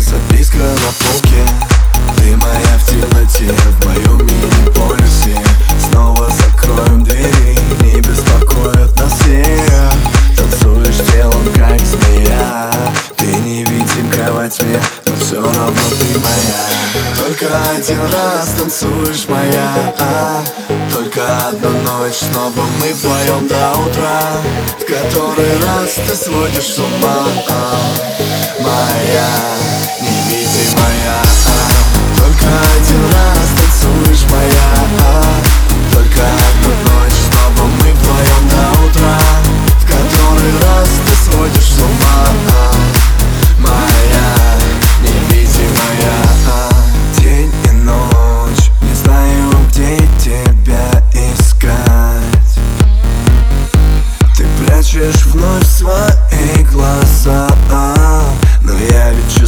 записка на полке. Ты моя в темноте, в моем мини-полюсе Снова закроем двери, не беспокоят нас все. Танцуешь телом, как змея. Ты невидимка во тьме, но все равно ты моя. Только один раз танцуешь моя? Только одну ночь снова мы вдвоем до утра. В который раз ты сводишь с ума? Моя, а? Только один раз танцуешь моя? Только одну ночь снова мы вдвоем до утра В который раз ты сводишь с ума? Моя, невидимая? День и ночь, не знаю, где тебя искать Ты прячешь вновь свои глаза Но я ведь чувствую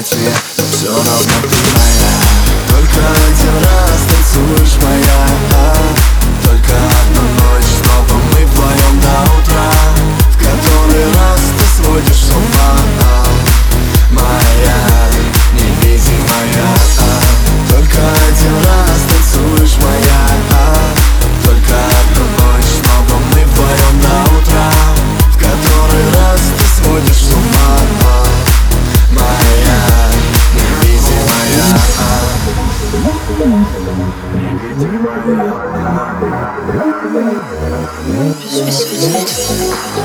но все равно ты моя. Только один раз танцуешь моя Je suis solide.